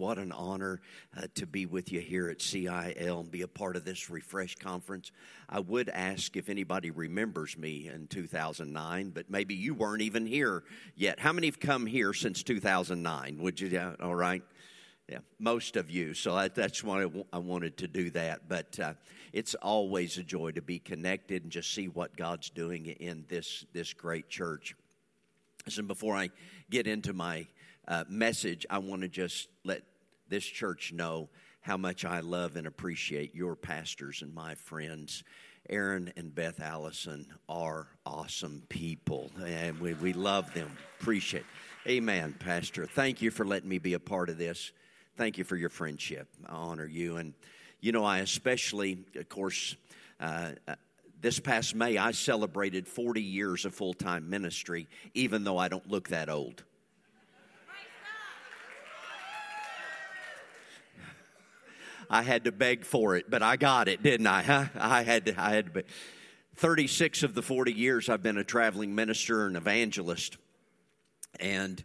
what an honor uh, to be with you here at CIL and be a part of this Refresh Conference. I would ask if anybody remembers me in 2009, but maybe you weren't even here yet. How many have come here since 2009? Would you? Yeah, all right. Yeah, most of you. So I, that's why I, w- I wanted to do that. But uh, it's always a joy to be connected and just see what God's doing in this this great church. Listen, before I get into my uh, message, I want to just let this church know how much I love and appreciate your pastors and my friends. Aaron and Beth Allison are awesome people, and we, we love them. Appreciate. Amen, Pastor. Thank you for letting me be a part of this. Thank you for your friendship. I honor you. And, you know, I especially, of course, uh, uh this past May, I celebrated 40 years of full time ministry, even though I don't look that old. I had to beg for it, but I got it, didn't I? Huh? I had to, I had to beg. 36 of the 40 years I've been a traveling minister and evangelist. And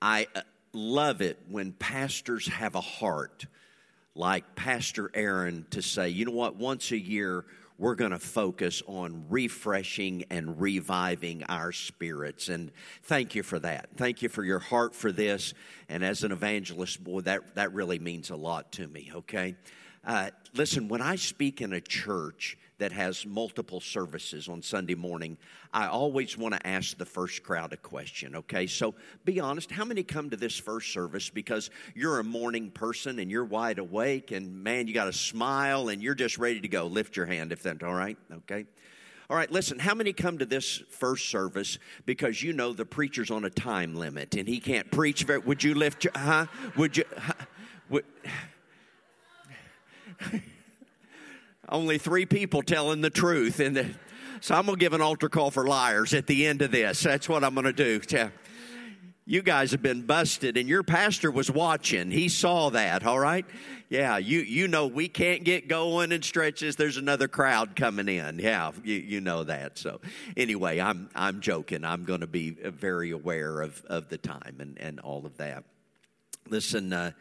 I uh, love it when pastors have a heart like Pastor Aaron to say, you know what, once a year we're going to focus on refreshing and reviving our spirits. And thank you for that. Thank you for your heart for this. And as an evangelist, boy, that, that really means a lot to me, okay? Uh, listen, when I speak in a church, that has multiple services on Sunday morning, I always want to ask the first crowd a question, okay? So be honest, how many come to this first service because you're a morning person and you're wide awake and man, you got a smile and you're just ready to go? Lift your hand if that's all right, okay? All right, listen, how many come to this first service because you know the preacher's on a time limit and he can't preach very, would you lift your, huh? Would you, huh? Would, only three people telling the truth. And the, so I'm going to give an altar call for liars at the end of this. That's what I'm going to do. You guys have been busted, and your pastor was watching. He saw that, all right? Yeah, you, you know we can't get going and stretches. There's another crowd coming in. Yeah, you, you know that. So, anyway, I'm, I'm joking. I'm going to be very aware of, of the time and, and all of that. Listen, uh,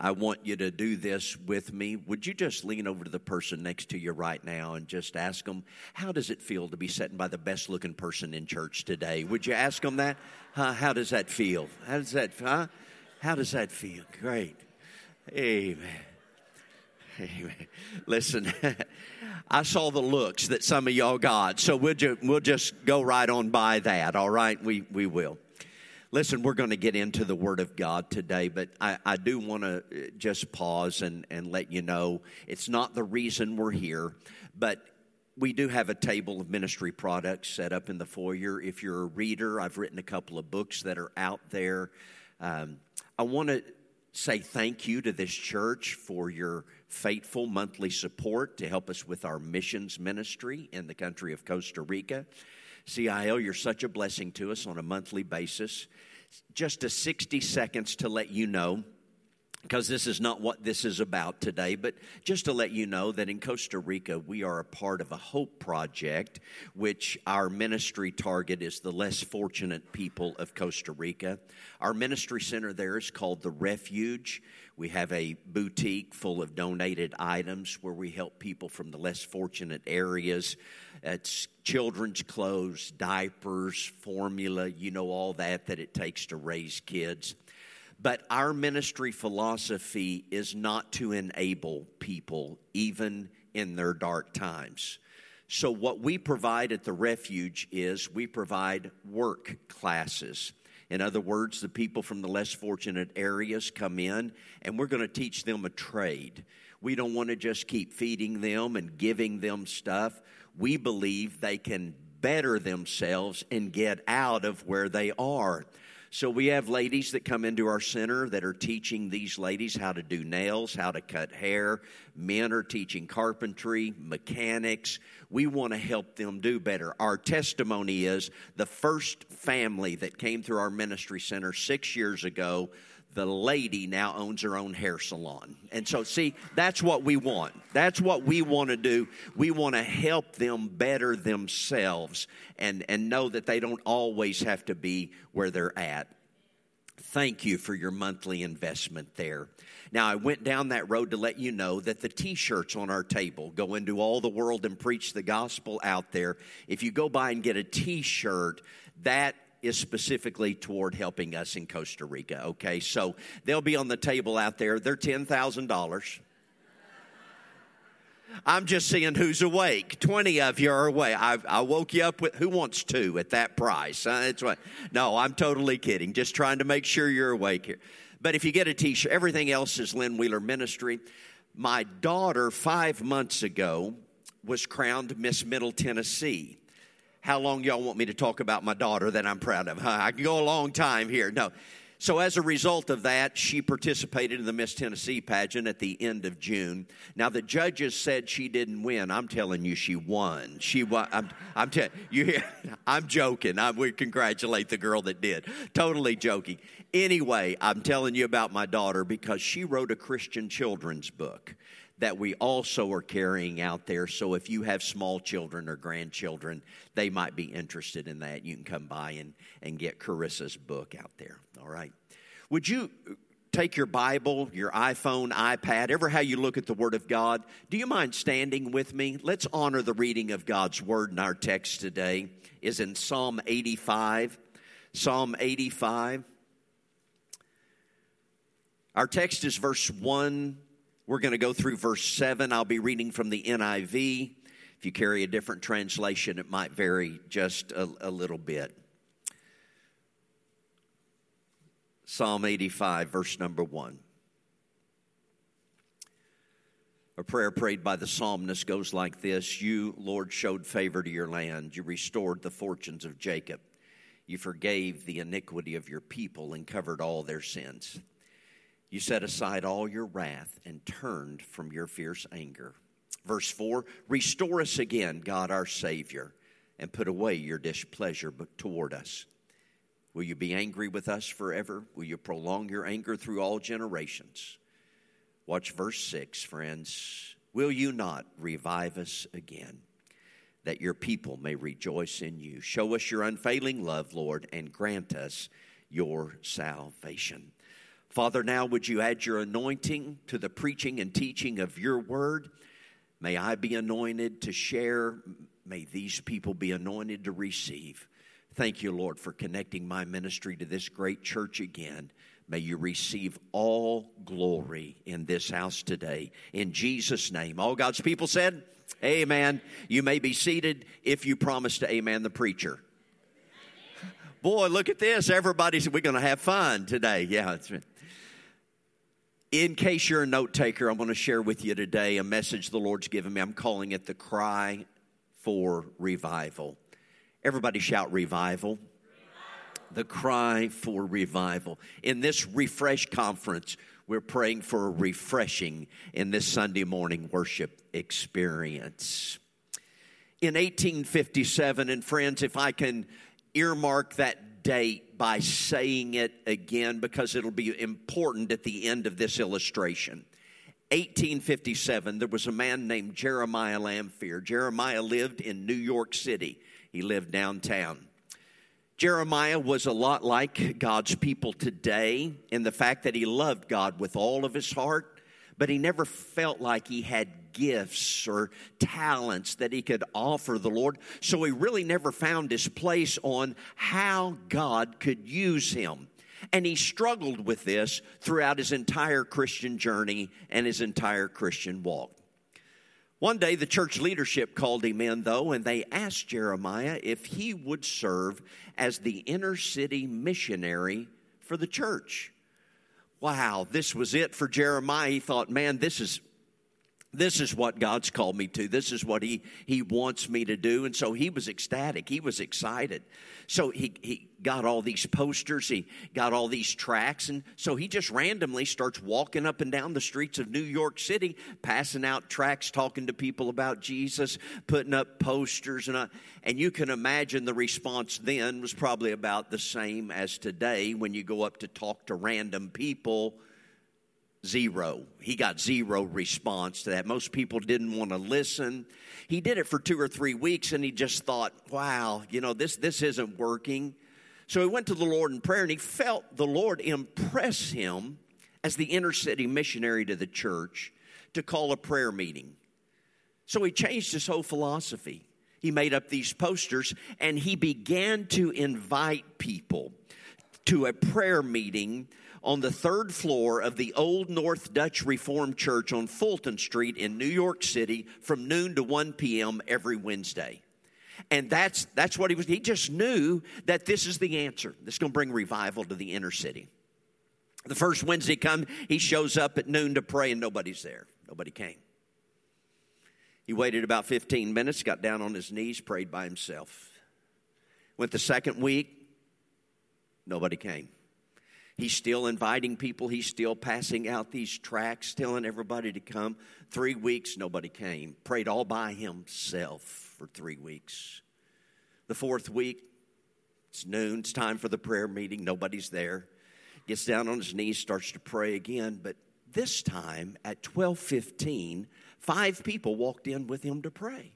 I want you to do this with me. Would you just lean over to the person next to you right now and just ask them, How does it feel to be sitting by the best looking person in church today? Would you ask them that? Huh? How does that feel? How does that, huh? How does that feel? Great. Amen. Amen. Listen, I saw the looks that some of y'all got, so we'll, ju- we'll just go right on by that, all right? We, we will. Listen, we're going to get into the Word of God today, but I, I do want to uh, just pause and, and let you know it's not the reason we're here, but we do have a table of ministry products set up in the foyer. If you're a reader, I've written a couple of books that are out there. Um, I want to say thank you to this church for your faithful monthly support to help us with our missions ministry in the country of Costa Rica. CIL, you're such a blessing to us on a monthly basis. Just a 60 seconds to let you know because this is not what this is about today, but just to let you know that in Costa Rica, we are a part of a hope project, which our ministry target is the less fortunate people of Costa Rica. Our ministry center there is called The Refuge. We have a boutique full of donated items where we help people from the less fortunate areas. It's children's clothes, diapers, formula, you know, all that that it takes to raise kids. But our ministry philosophy is not to enable people, even in their dark times. So, what we provide at the refuge is we provide work classes. In other words, the people from the less fortunate areas come in and we're going to teach them a trade. We don't want to just keep feeding them and giving them stuff. We believe they can better themselves and get out of where they are. So we have ladies that come into our center that are teaching these ladies how to do nails, how to cut hair. Men are teaching carpentry, mechanics. We want to help them do better. Our testimony is the first family that came through our ministry center six years ago the lady now owns her own hair salon. And so, see, that's what we want. That's what we want to do. We want to help them better themselves and, and know that they don't always have to be where they're at. Thank you for your monthly investment there. Now, I went down that road to let you know that the t shirts on our table go into all the world and preach the gospel out there. If you go by and get a t shirt, that is specifically toward helping us in Costa Rica, okay? So they'll be on the table out there. They're $10,000. I'm just seeing who's awake. 20 of you are awake. I, I woke you up with who wants two at that price? Uh, that's what. No, I'm totally kidding. Just trying to make sure you're awake here. But if you get a t shirt, everything else is Lynn Wheeler Ministry. My daughter, five months ago, was crowned Miss Middle Tennessee. How long y'all want me to talk about my daughter that I'm proud of? I can go a long time here. No. So, as a result of that, she participated in the Miss Tennessee pageant at the end of June. Now, the judges said she didn't win. I'm telling you, she won. She won. I'm, I'm telling you, I'm joking. I, we congratulate the girl that did. Totally joking. Anyway, I'm telling you about my daughter because she wrote a Christian children's book that we also are carrying out there. So if you have small children or grandchildren, they might be interested in that. You can come by and, and get Carissa's book out there. All right. Would you take your Bible, your iPhone, iPad, ever how you look at the Word of God? Do you mind standing with me? Let's honor the reading of God's Word in our text today is in Psalm 85. Psalm 85. Our text is verse 1 we're going to go through verse 7. I'll be reading from the NIV. If you carry a different translation, it might vary just a, a little bit. Psalm 85, verse number 1. A prayer prayed by the psalmist goes like this You, Lord, showed favor to your land. You restored the fortunes of Jacob. You forgave the iniquity of your people and covered all their sins. You set aside all your wrath and turned from your fierce anger. Verse 4 Restore us again, God our Savior, and put away your displeasure toward us. Will you be angry with us forever? Will you prolong your anger through all generations? Watch verse 6, friends. Will you not revive us again, that your people may rejoice in you? Show us your unfailing love, Lord, and grant us your salvation. Father, now would you add your anointing to the preaching and teaching of your word? May I be anointed to share. May these people be anointed to receive. Thank you, Lord, for connecting my ministry to this great church again. May you receive all glory in this house today. In Jesus' name. All God's people said, Amen. You may be seated if you promise to Amen the preacher. Boy, look at this. Everybody's, we're going to have fun today. Yeah. In case you're a note taker, I'm going to share with you today a message the Lord's given me. I'm calling it the cry for revival. Everybody shout revival. revival. The cry for revival. In this refresh conference, we're praying for a refreshing in this Sunday morning worship experience. In 1857, and friends, if I can earmark that date by saying it again because it'll be important at the end of this illustration. 1857, there was a man named Jeremiah Lanphier. Jeremiah lived in New York City, he lived downtown. Jeremiah was a lot like God's people today in the fact that he loved God with all of his heart, but he never felt like he had gifts or talents that he could offer the Lord. So he really never found his place on how God could use him. And he struggled with this throughout his entire Christian journey and his entire Christian walk. One day, the church leadership called him in, though, and they asked Jeremiah if he would serve as the inner city missionary for the church. Wow, this was it for Jeremiah. He thought, man, this is this is what God's called me to. This is what He, he wants me to do. And so he was ecstatic. He was excited. So he, he got all these posters, he got all these tracks. And so he just randomly starts walking up and down the streets of New York City, passing out tracks, talking to people about Jesus, putting up posters. And, uh, and you can imagine the response then was probably about the same as today when you go up to talk to random people Zero. He got zero response to that. Most people didn't want to listen. He did it for two or three weeks and he just thought, wow, you know, this, this isn't working. So he went to the Lord in prayer and he felt the Lord impress him as the inner city missionary to the church to call a prayer meeting. So he changed his whole philosophy. He made up these posters and he began to invite people to a prayer meeting on the third floor of the Old North Dutch Reformed Church on Fulton Street in New York City from noon to 1 p.m. every Wednesday. And that's, that's what he was. He just knew that this is the answer. This is going to bring revival to the inner city. The first Wednesday come, he shows up at noon to pray, and nobody's there. Nobody came. He waited about 15 minutes, got down on his knees, prayed by himself. Went the second week, nobody came. He's still inviting people. He's still passing out these tracts, telling everybody to come. Three weeks, nobody came. Prayed all by himself for three weeks. The fourth week, it's noon. It's time for the prayer meeting. Nobody's there. Gets down on his knees, starts to pray again. But this time at 12:15, five people walked in with him to pray.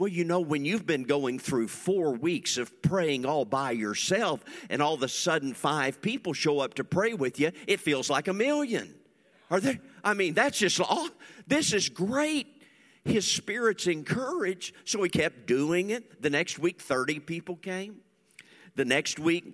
Well, you know, when you've been going through four weeks of praying all by yourself, and all of a sudden five people show up to pray with you, it feels like a million. Are there? I mean, that's just all. This is great. His spirit's encouraged, so he kept doing it. The next week, 30 people came. The next week,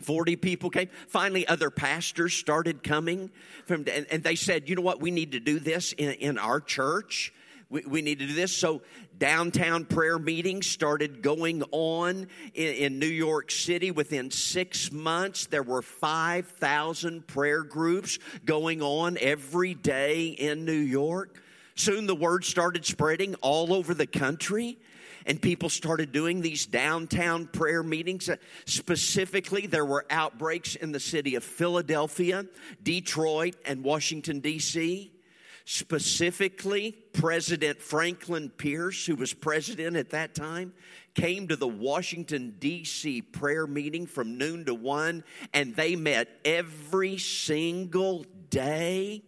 40 people came. Finally, other pastors started coming from, and, and they said, you know what, we need to do this in, in our church. We, we need to do this. So, downtown prayer meetings started going on in, in New York City. Within six months, there were 5,000 prayer groups going on every day in New York. Soon the word started spreading all over the country and people started doing these downtown prayer meetings. Uh, specifically, there were outbreaks in the city of Philadelphia, Detroit, and Washington, D.C. Specifically, President Franklin Pierce, who was president at that time, came to the Washington, D.C. prayer meeting from noon to one, and they met every single day.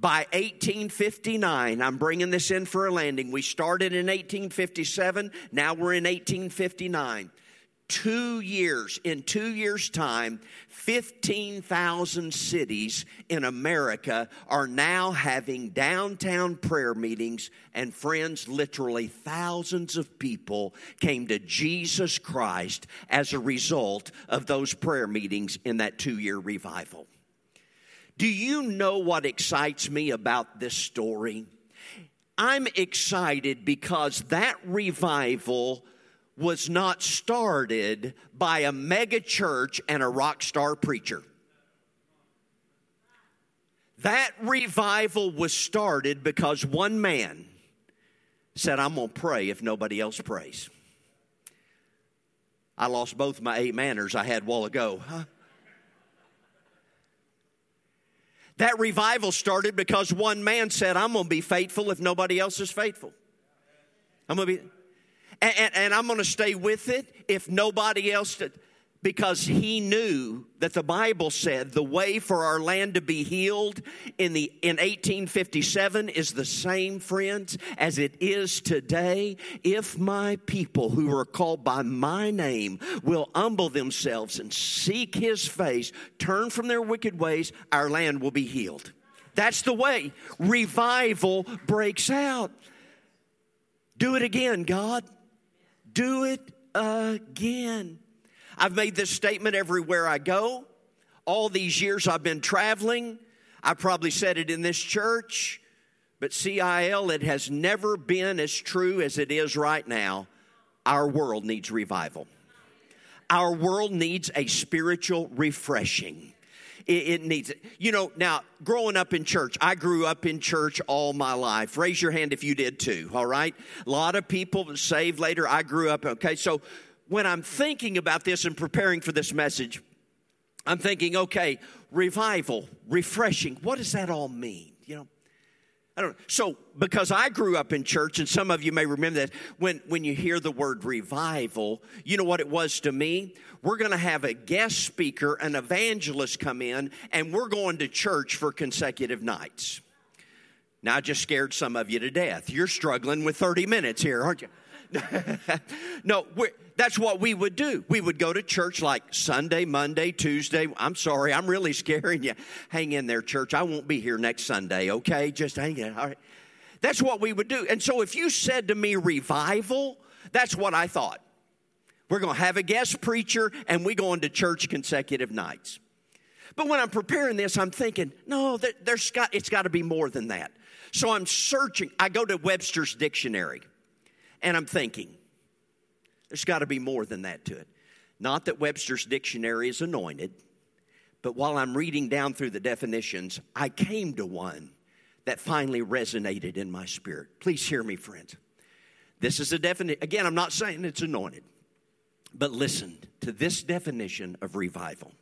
By 1859, I'm bringing this in for a landing. We started in 1857, now we're in 1859 two years, in two years' time, 15,000 cities in America are now having downtown prayer meetings. And friends, literally thousands of people came to Jesus Christ as a result of those prayer meetings in that two year revival. Do you know what excites me about this story? I'm excited because that revival was not started by a mega church and a rock star preacher. That revival was started because one man said, I'm going to pray if nobody else prays. I lost both my eight manners I had while ago. Huh? That revival started because one man said, I'm going to be faithful if nobody else is faithful. I'm going to be and, and, and I'm going to stay with it if nobody else did because he knew that the bible said the way for our land to be healed in the in 1857 is the same friends as it is today. If my people who are called by my name will humble themselves and seek his face turn from their wicked ways our land will be healed. That's the way revival breaks out. Do it again god do it again. I've made this statement everywhere I go. All these years I've been traveling, I probably said it in this church, but CIL, it has never been as true as it is right now. Our world needs revival. Our world needs a spiritual refreshing. It, it needs it. You know, now, growing up in church, I grew up in church all my life. Raise your hand if you did too, all right? A lot of people saved later. I grew up, okay? So when I'm thinking about this and preparing for this message, I'm thinking, okay, revival, refreshing, what does that all mean? I don't. So, because I grew up in church, and some of you may remember that, when, when you hear the word revival, you know what it was to me? We're going to have a guest speaker, an evangelist come in, and we're going to church for consecutive nights. Now, I just scared some of you to death. You're struggling with 30 minutes here, aren't you? no, that's what we would do. We would go to church like Sunday, Monday, Tuesday. I'm sorry, I'm really scaring you. Hang in there, church. I won't be here next Sunday, okay? Just hang in. All right. That's what we would do. And so if you said to me revival, that's what I thought. We're going to have a guest preacher and we go into church consecutive nights. But when I'm preparing this, I'm thinking, no, there's got, it's got to be more than that. So I'm searching. I go to Webster's dictionary and I'm thinking, there's got to be more than that to it. Not that Webster's dictionary is anointed, but while I'm reading down through the definitions, I came to one that finally resonated in my spirit. Please hear me, friends. This is a definition. Again, I'm not saying it's anointed, but listen to this definition of revival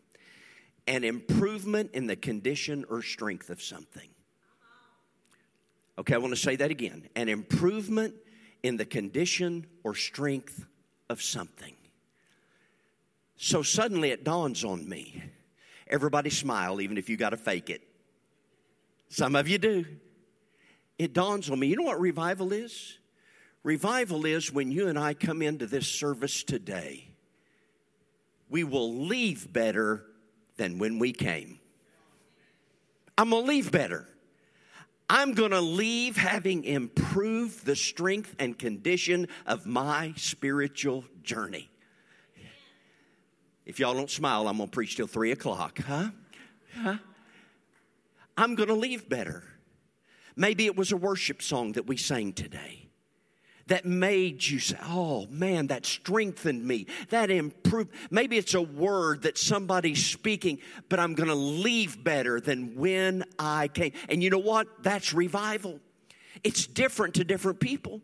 an improvement in the condition or strength of something. Okay, I want to say that again an improvement in the condition or strength of something. So suddenly it dawns on me. Everybody smile, even if you got to fake it. Some of you do. It dawns on me. You know what revival is? Revival is when you and I come into this service today, we will leave better than when we came. I'm going to leave better. I'm going to leave having improved the strength and condition of my spiritual journey. If y'all don't smile, I'm going to preach till three o'clock, huh? Huh? I'm going to leave better. Maybe it was a worship song that we sang today that made you say, Oh man, that strengthened me. That improved. Maybe it's a word that somebody's speaking, but I'm going to leave better than when I came. And you know what? That's revival. It's different to different people.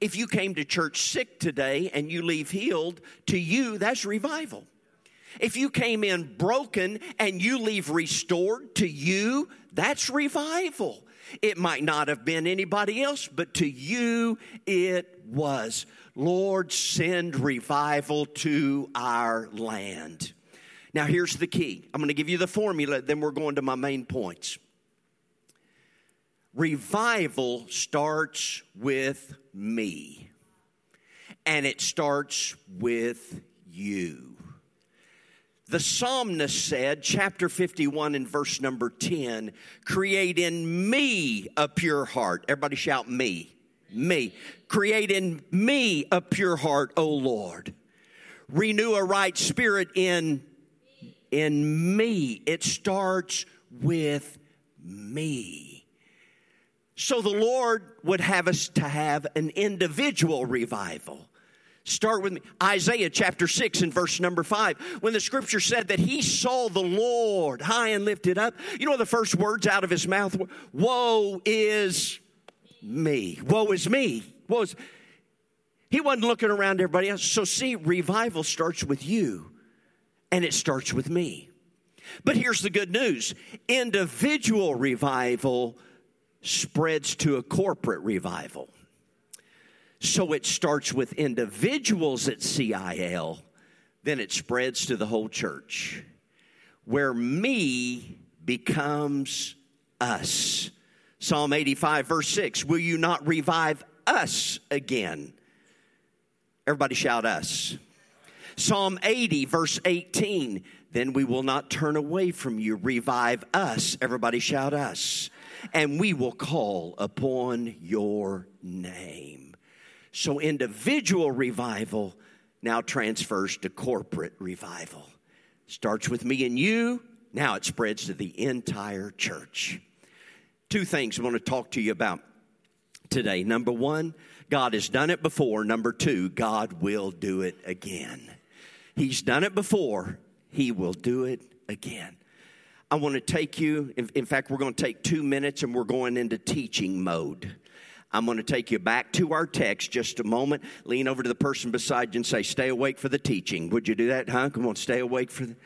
If you came to church sick today and you leave healed, to you, that's revival. If you came in broken and you leave restored, to you, that's revival. It might not have been anybody else, but to you it was. Lord, send revival to our land. Now, here's the key. I'm going to give you the formula, then we're going to my main points. Revival starts with me, and it starts with you. The psalmist said, chapter 51 and verse number 10, create in me a pure heart. Everybody shout me. Me. Create in me a pure heart, O Lord. Renew a right spirit in, in me. It starts with me. So the Lord would have us to have an individual revival. Start with me. Isaiah chapter 6 and verse number 5. When the scripture said that he saw the Lord high and lifted up, you know the first words out of his mouth were, Woe is me. Woe is me. Woe is. He wasn't looking around everybody else. So, see, revival starts with you, and it starts with me. But here's the good news individual revival spreads to a corporate revival. So it starts with individuals at CIL, then it spreads to the whole church, where me becomes us. Psalm 85, verse 6 Will you not revive us again? Everybody shout us. Psalm 80, verse 18 Then we will not turn away from you. Revive us. Everybody shout us. And we will call upon your name. So individual revival now transfers to corporate revival. Starts with me and you, now it spreads to the entire church. Two things I want to talk to you about today. Number one, God has done it before. Number two, God will do it again. He's done it before, He will do it again. I want to take you, in, fact, we're going to take two minutes and we're going into teaching mode. I'm going to take you back to our text just a moment. Lean over to the person beside you and say, Stay awake for the teaching. Would you do that, huh? Come on, stay awake for the.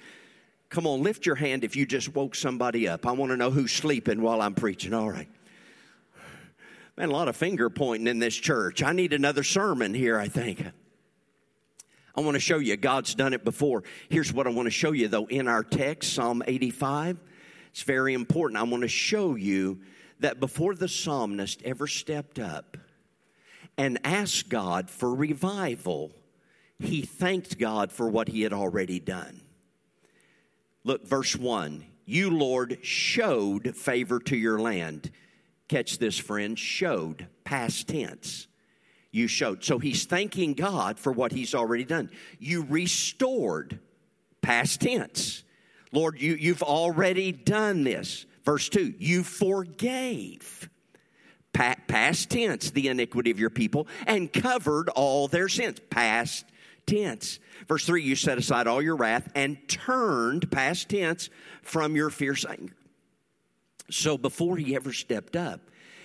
Come on, lift your hand if you just woke somebody up. I want to know who's sleeping while I'm preaching. All right. Man, a lot of finger pointing in this church. I need another sermon here, I think. I want to show you God's done it before. Here's what I want to show you, though, in our text, Psalm 85. It's very important. I want to show you that before the psalmist ever stepped up and asked God for revival. He thanked God for what he had already done. Look, verse 1 You, Lord, showed favor to your land. Catch this, friend, showed, past tense. You showed. So he's thanking God for what he's already done. You restored, past tense. Lord, you, you've already done this. Verse 2 You forgave, past tense, the iniquity of your people and covered all their sins. Past tense. Verse 3 You set aside all your wrath and turned, past tense, from your fierce anger. So before he ever stepped up,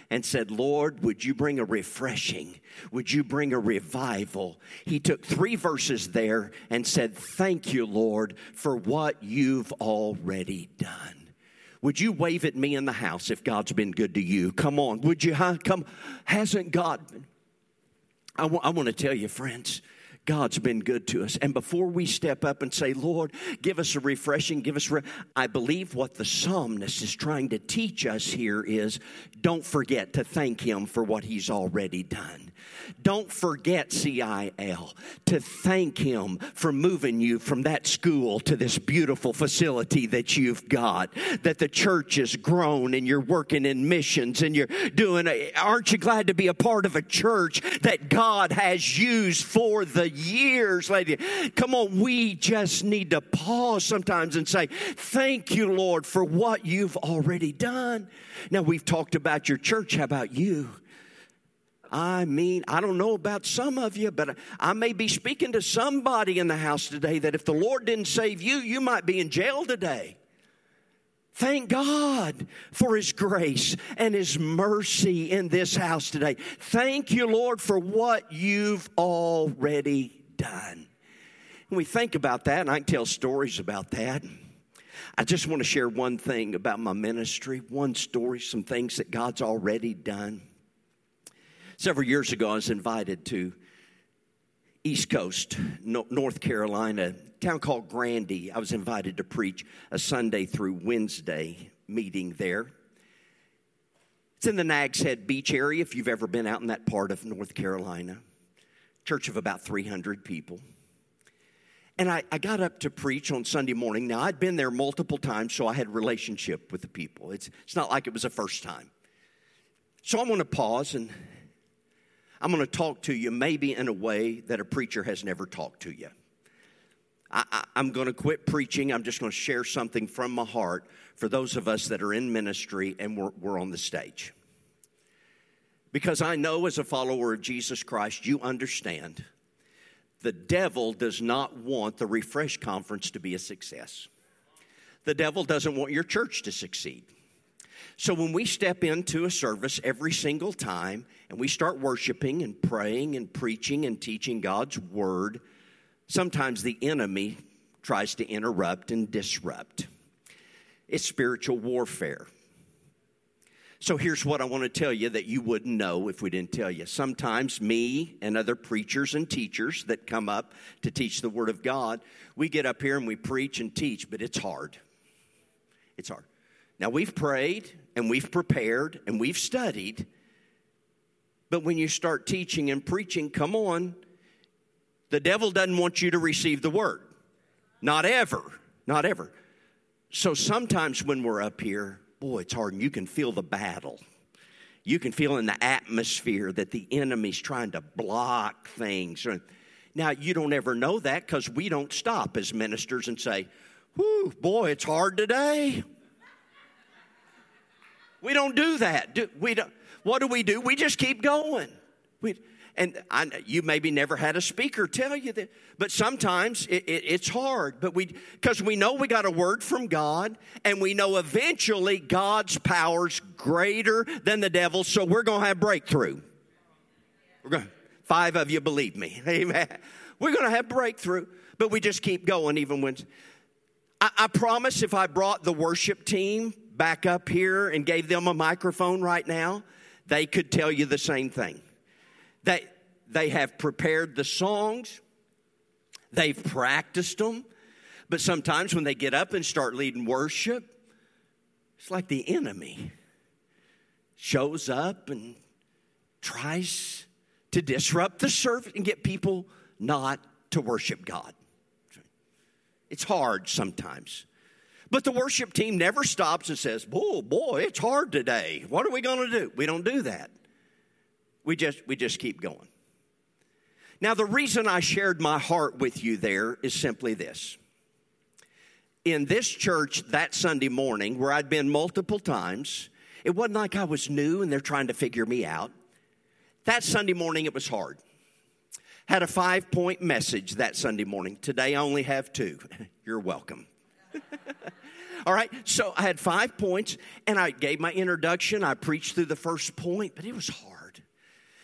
and said, Lord, would you bring a refreshing? Would you bring a revival? He took three verses there and said, Thank you, Lord, for what you've already done. Would you wave at me in the house if God's been good to you? Come on, would you? Huh? Come, hasn't God been? I, w- I want to tell you, friends, God's been good to us. And before we step up and say, Lord, give us a refreshing, give us, re-, I believe what the psalmist is trying to teach us here is don't forget to thank Him for what He's already done. Don't forget, CIL, to thank Him for moving you from that school to this beautiful facility that you've got, that the church has grown and you're working in missions and you're doing, a, aren't you glad to be a part of a church that God has used for the years, lady? Come on, we just need to pause sometimes and say, Thank you, Lord, for what you've already done. Now, we've talked about your church. How about you? I mean, I don't know about some of you, but I may be speaking to somebody in the house today that if the Lord didn't save you, you might be in jail today. Thank God for His grace and His mercy in this house today. Thank you, Lord, for what you've already done. When we think about that, and I can tell stories about that. I just want to share one thing about my ministry, one story, some things that God's already done. Several years ago, I was invited to East Coast, North Carolina, town called Grandy. I was invited to preach a Sunday through Wednesday meeting there. It's in the Nags Head Beach area, if you've ever been out in that part of North Carolina. Church of about 300 people. And I, I, got up to preach on Sunday morning. Now, I'd been there multiple times, so I had relationship with the people. It's, it's not like it was the first time. So I'm going to pause and I'm going to talk to you maybe in a way that a preacher has never talked to you. I, am going to quit preaching. I'm just going to share something from my heart for those of us that are in ministry and we're, we're on the stage. Because I know as a follower of Jesus Christ, you understand the devil does not want the Refresh Conference to be a success. The devil doesn't want your church to succeed. So when we step into a service every single time and we start worshiping and praying and preaching and teaching God's word, sometimes the enemy tries to interrupt and disrupt. It's spiritual warfare. So here's what I want to tell you that you wouldn't know if we didn't tell you. Sometimes me and other preachers and teachers that come up to teach the Word of God, we get up here and we preach and teach, but it's hard. It's hard. Now we've prayed and we've prepared and we've studied, but when you start teaching and preaching, come on, the devil doesn't want you to receive the word. Not ever. Not ever. So sometimes when we're up here, boy, it's hard and you can feel the battle. You can feel in the atmosphere that the enemy's trying to block things. Now, you don't ever know that because we don't stop as ministers and say, Whew, boy, it's hard today. We don't do that. We don't, what do we do? We just keep going. We, and I, you maybe never had a speaker tell you that, but sometimes it, it, it's hard. But we, because we know we got a word from God, and we know eventually God's power's greater than the devil, so we're going to have breakthrough. We're going. Five of you believe me, amen. We're going to have breakthrough, but we just keep going even when. I, I promise, if I brought the worship team back up here and gave them a microphone right now, they could tell you the same thing. They, they have prepared the songs, they've practiced them, but sometimes when they get up and start leading worship, it's like the enemy shows up and tries to disrupt the service and get people not to worship God. It's hard sometimes. But the worship team never stops and says, "Oh boy, it's hard today. What are we going to do?" We don't do that. We just we just keep going. Now, the reason I shared my heart with you there is simply this. In this church that Sunday morning, where I'd been multiple times, it wasn't like I was new and they're trying to figure me out. That Sunday morning, it was hard. Had a five point message that Sunday morning. Today, I only have two. You're welcome. All right, so I had five points and I gave my introduction. I preached through the first point, but it was hard.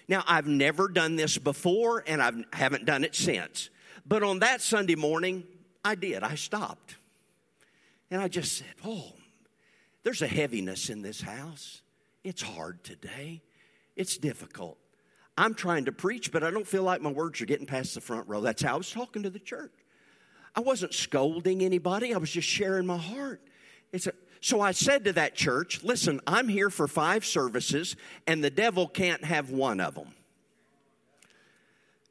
Now, I've never done this before and I haven't done it since. But on that Sunday morning, I did. I stopped. And I just said, Oh, there's a heaviness in this house. It's hard today, it's difficult. I'm trying to preach, but I don't feel like my words are getting past the front row. That's how I was talking to the church. I wasn't scolding anybody, I was just sharing my heart. A, so I said to that church, listen, I'm here for five services, and the devil can't have one of them.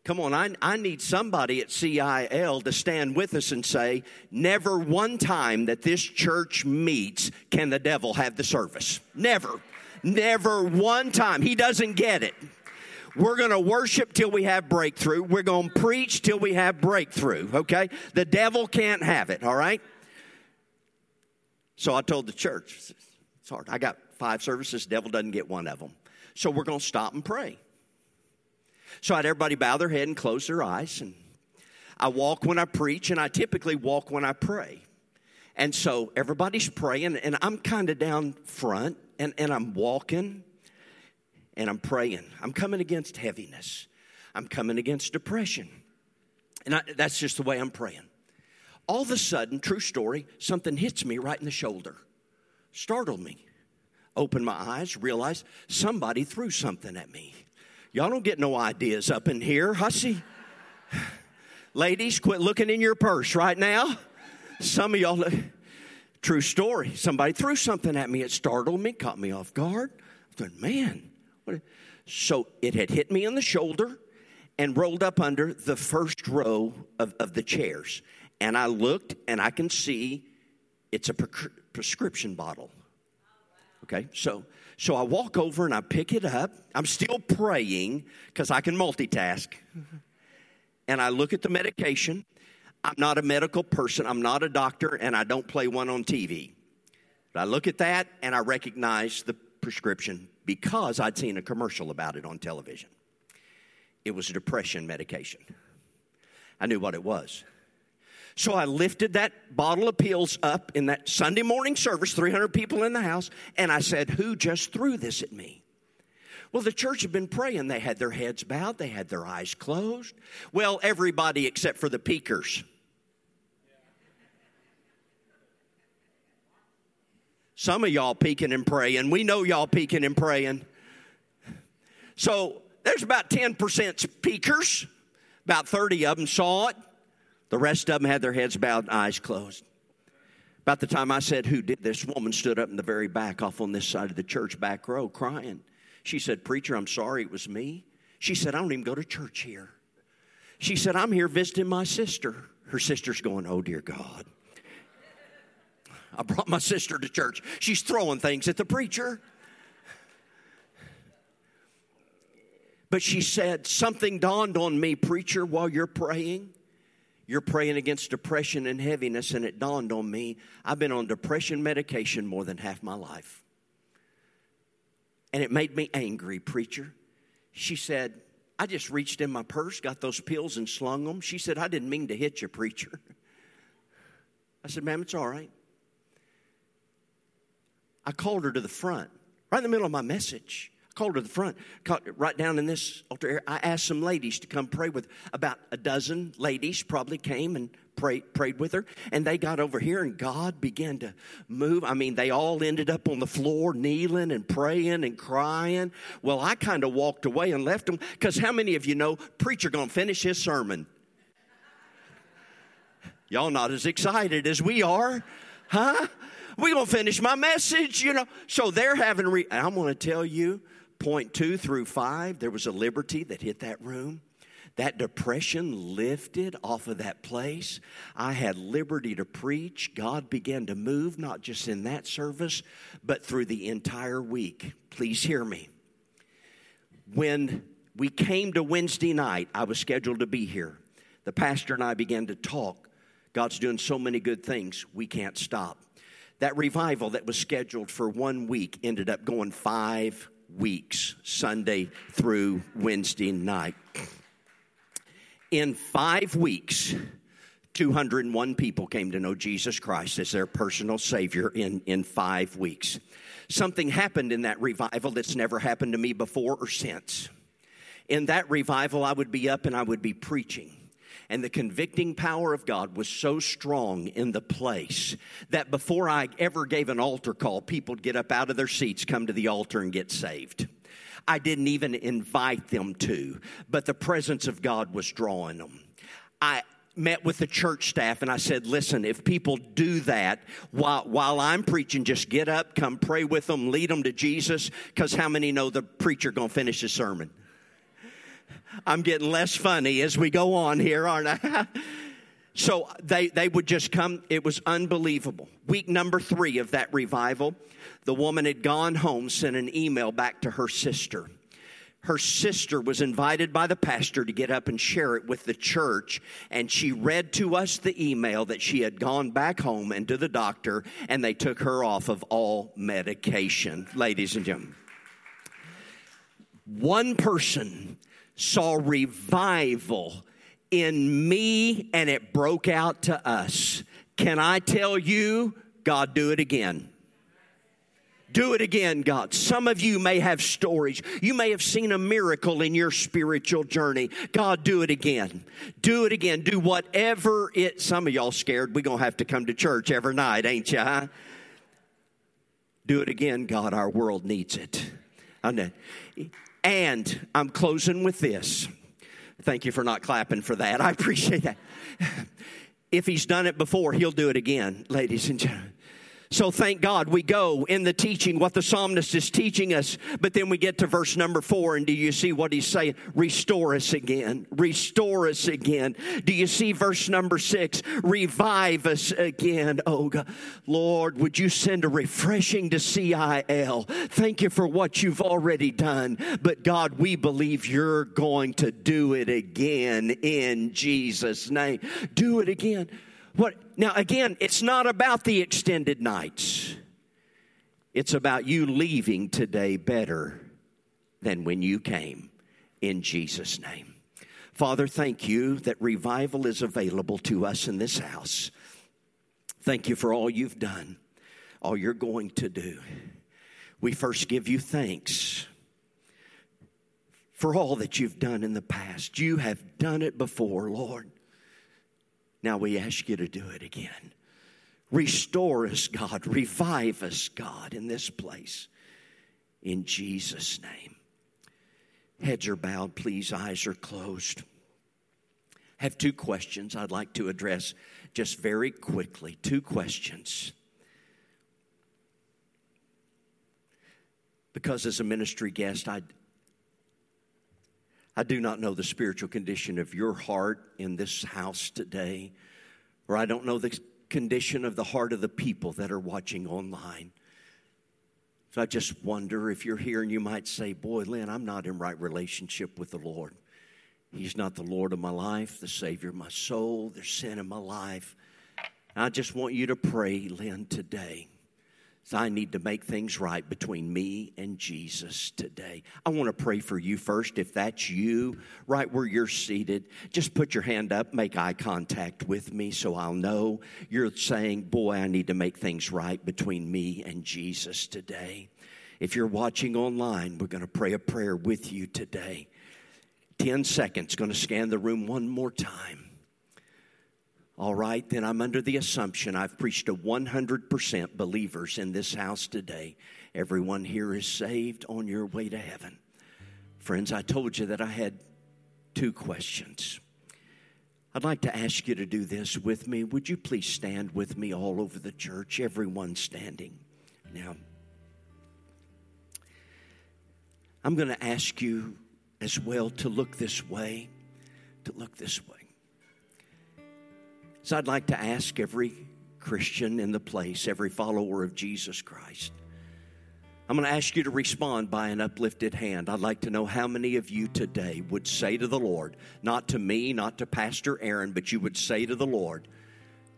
Come on, I, I need somebody at CIL to stand with us and say, never one time that this church meets can the devil have the service. Never. Never one time. He doesn't get it. We're going to worship till we have breakthrough. We're going to preach till we have breakthrough, okay? The devil can't have it, all right? So I told the church, it's hard. I got five services, devil doesn't get one of them. So we're going to stop and pray. So I had everybody bow their head and close their eyes. And I walk when I preach, and I typically walk when I pray. And so everybody's praying, and I'm kind of down front, and, and I'm walking and I'm praying. I'm coming against heaviness. I'm coming against depression. And I, that's just the way I'm praying. All of a sudden, true story, something hits me right in the shoulder, startled me. Open my eyes, realize somebody threw something at me. Y'all don't get no ideas up in here, hussy. Ladies, quit looking in your purse right now. Some of y'all, true story, somebody threw something at me. It startled me, caught me off guard. I thought, man, so it had hit me on the shoulder and rolled up under the first row of, of the chairs. And I looked and I can see it's a pre- prescription bottle. Okay, so so I walk over and I pick it up. I'm still praying because I can multitask. And I look at the medication. I'm not a medical person, I'm not a doctor, and I don't play one on TV. But I look at that and I recognize the prescription because I'd seen a commercial about it on television. It was a depression medication. I knew what it was. So I lifted that bottle of pills up in that Sunday morning service, 300 people in the house, and I said, Who just threw this at me? Well, the church had been praying. They had their heads bowed, they had their eyes closed. Well, everybody except for the peekers. Some of y'all peeking and praying. We know y'all peeking and praying. So there's about 10% peekers. About 30 of them saw it. The rest of them had their heads bowed and eyes closed. About the time I said, Who did this? Woman stood up in the very back, off on this side of the church, back row, crying. She said, Preacher, I'm sorry it was me. She said, I don't even go to church here. She said, I'm here visiting my sister. Her sister's going, Oh, dear God. I brought my sister to church. She's throwing things at the preacher. But she said, Something dawned on me, preacher, while you're praying. You're praying against depression and heaviness, and it dawned on me I've been on depression medication more than half my life. And it made me angry, preacher. She said, I just reached in my purse, got those pills, and slung them. She said, I didn't mean to hit you, preacher. I said, Ma'am, it's all right. I called her to the front, right in the middle of my message. Called her to the front, right down in this altar area. I asked some ladies to come pray with. About a dozen ladies probably came and prayed, prayed with her. And they got over here, and God began to move. I mean, they all ended up on the floor, kneeling and praying and crying. Well, I kind of walked away and left them because how many of you know preacher gonna finish his sermon? Y'all not as excited as we are, huh? Going to finish my message, you know. So they're having, re- I'm to tell you, point two through five, there was a liberty that hit that room. That depression lifted off of that place. I had liberty to preach. God began to move, not just in that service, but through the entire week. Please hear me. When we came to Wednesday night, I was scheduled to be here. The pastor and I began to talk. God's doing so many good things, we can't stop. That revival that was scheduled for one week ended up going five weeks, Sunday through Wednesday night. In five weeks, 201 people came to know Jesus Christ as their personal Savior in, in five weeks. Something happened in that revival that's never happened to me before or since. In that revival, I would be up and I would be preaching. And the convicting power of God was so strong in the place that before I ever gave an altar call, people would get up out of their seats, come to the altar, and get saved. I didn't even invite them to, but the presence of God was drawing them. I, met with the church staff and I said, listen, if people do that while, while I'm preaching, just get up, come pray with them, lead them to Jesus, because how many know the preacher going to finish his sermon? I'm getting less funny as we go on here, aren't I? so they, they would just come. It was unbelievable. Week number three of that revival, the woman had gone home, sent an email back to her sister. Her sister was invited by the pastor to get up and share it with the church, and she read to us the email that she had gone back home and to the doctor, and they took her off of all medication, ladies and gentlemen. One person saw revival in me and it broke out to us. Can I tell you, God, do it again? Do it again, God. Some of you may have stories. You may have seen a miracle in your spiritual journey. God, do it again. Do it again. Do whatever it. Some of y'all scared. We're gonna have to come to church every night, ain't you? Huh? Do it again, God. Our world needs it. And I'm closing with this. Thank you for not clapping for that. I appreciate that. If he's done it before, he'll do it again, ladies and gentlemen. So thank God we go in the teaching what the psalmist is teaching us, but then we get to verse number four, and do you see what he's saying? Restore us again. Restore us again. Do you see verse number six? Revive us again. Oh God. Lord, would you send a refreshing to CIL? Thank you for what you've already done. But God, we believe you're going to do it again in Jesus' name. Do it again. What now again, it's not about the extended nights. It's about you leaving today better than when you came in Jesus name. Father, thank you that revival is available to us in this house. Thank you for all you've done, all you're going to do. We first give you thanks for all that you've done in the past. You have done it before, Lord. Now we ask you to do it again. Restore us, God. Revive us, God, in this place. In Jesus' name. Heads are bowed, please. Eyes are closed. I have two questions I'd like to address just very quickly. Two questions. Because as a ministry guest, I, I do not know the spiritual condition of your heart in this house today, or I don't know the condition of the heart of the people that are watching online. So I just wonder if you're here and you might say, Boy, Lynn, I'm not in right relationship with the Lord. He's not the Lord of my life, the Savior of my soul. There's sin in my life. I just want you to pray, Lynn, today. I need to make things right between me and Jesus today. I want to pray for you first. If that's you, right where you're seated, just put your hand up, make eye contact with me so I'll know you're saying, Boy, I need to make things right between me and Jesus today. If you're watching online, we're going to pray a prayer with you today. 10 seconds, going to scan the room one more time. All right, then I'm under the assumption I've preached to 100% believers in this house today. Everyone here is saved on your way to heaven. Friends, I told you that I had two questions. I'd like to ask you to do this with me. Would you please stand with me all over the church, everyone standing? Now, I'm going to ask you as well to look this way, to look this way. So I'd like to ask every Christian in the place, every follower of Jesus Christ. I'm going to ask you to respond by an uplifted hand. I'd like to know how many of you today would say to the Lord, not to me, not to Pastor Aaron, but you would say to the Lord,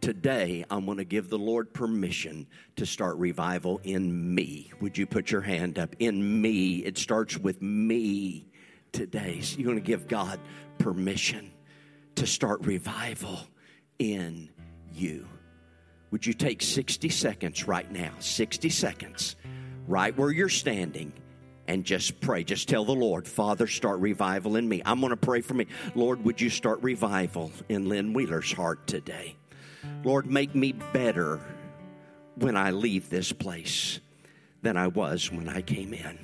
Today I'm going to give the Lord permission to start revival in me. Would you put your hand up? In me. It starts with me today. So you're going to give God permission to start revival in you. Would you take 60 seconds right now? 60 seconds, right where you're standing, and just pray. Just tell the Lord, Father, start revival in me. I'm going to pray for me. Lord, would you start revival in Lynn Wheeler's heart today? Lord, make me better when I leave this place than I was when I came in.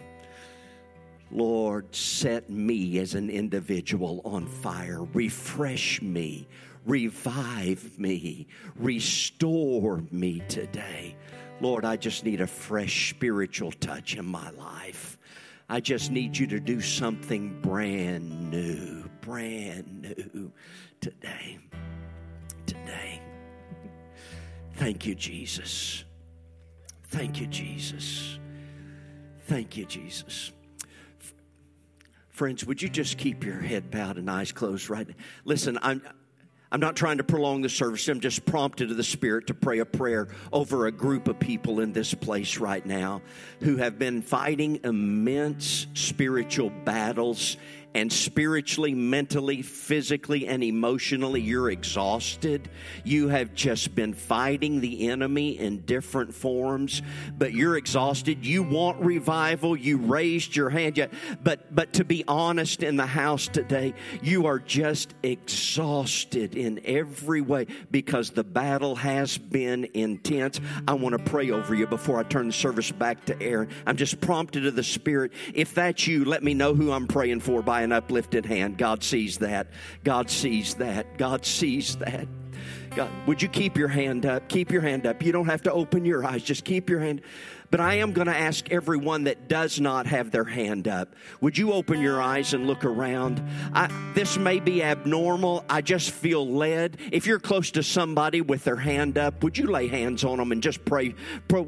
Lord, set me as an individual on fire. Refresh me. Revive me. Restore me today. Lord, I just need a fresh spiritual touch in my life. I just need you to do something brand new, brand new today. Today. Thank you, Jesus. Thank you, Jesus. Thank you, Jesus. Friends, would you just keep your head bowed and eyes closed right now? Listen, I'm I'm not trying to prolong the service. I'm just prompted of the Spirit to pray a prayer over a group of people in this place right now who have been fighting immense spiritual battles and spiritually, mentally, physically, and emotionally, you're exhausted. You have just been fighting the enemy in different forms, but you're exhausted. You want revival. You raised your hand yet, but but to be honest, in the house today, you are just exhausted in every way because the battle has been intense. I want to pray over you before I turn the service back to Aaron. I'm just prompted of the Spirit. If that's you, let me know who I'm praying for by an uplifted hand. God sees that. God sees that. God sees that. God, would you keep your hand up? Keep your hand up. You don't have to open your eyes. Just keep your hand. But I am going to ask everyone that does not have their hand up, would you open your eyes and look around? I, this may be abnormal. I just feel led. If you're close to somebody with their hand up, would you lay hands on them and just pray, pray,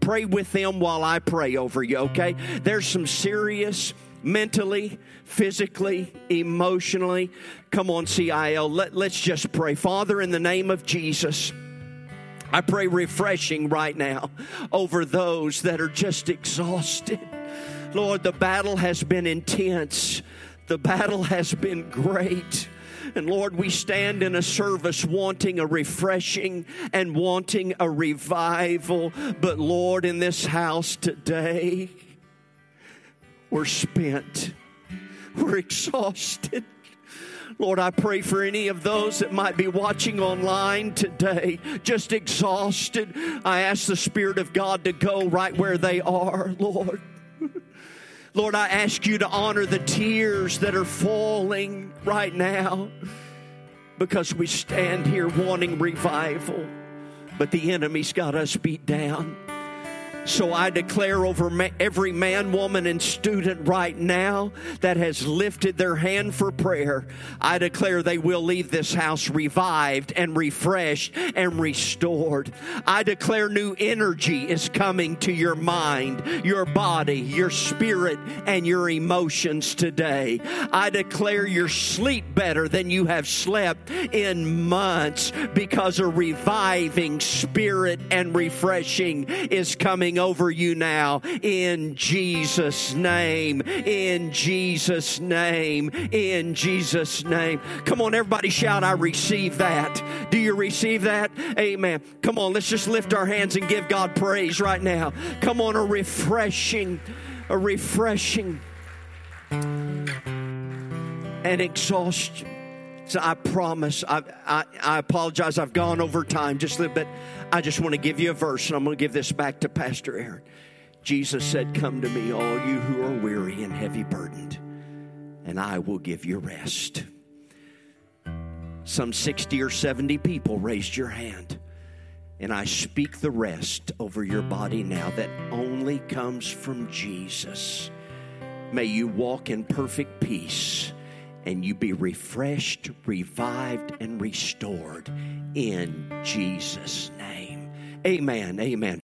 pray with them while I pray over you, okay? There's some serious mentally, physically, emotionally. Come on, CIL, let, let's just pray. Father, in the name of Jesus, I pray refreshing right now over those that are just exhausted. Lord, the battle has been intense, the battle has been great. And Lord, we stand in a service wanting a refreshing and wanting a revival. But Lord, in this house today, we're spent, we're exhausted. Lord, I pray for any of those that might be watching online today, just exhausted. I ask the Spirit of God to go right where they are, Lord. Lord, I ask you to honor the tears that are falling right now because we stand here wanting revival, but the enemy's got us beat down. So I declare over every man, woman, and student right now that has lifted their hand for prayer, I declare they will leave this house revived and refreshed and restored. I declare new energy is coming to your mind, your body, your spirit, and your emotions today. I declare you sleep better than you have slept in months because a reviving spirit and refreshing is coming coming over you now in Jesus' name. In Jesus' name. In Jesus' name. Come on, everybody shout, I receive that. Do you receive that? Amen. Come on, let's just lift our hands and give God praise right now. Come on, a refreshing, a refreshing and exhaustion. So I promise, I, I, I, apologize, I've gone over time just a little bit. I just want to give you a verse, and I'm going to give this back to Pastor Aaron. Jesus said, Come to me, all you who are weary and heavy burdened, and I will give you rest. Some 60 or 70 people raised your hand, and I speak the rest over your body now that only comes from Jesus. May you walk in perfect peace and you be refreshed, revived, and restored in Jesus' name. Amen. Amen.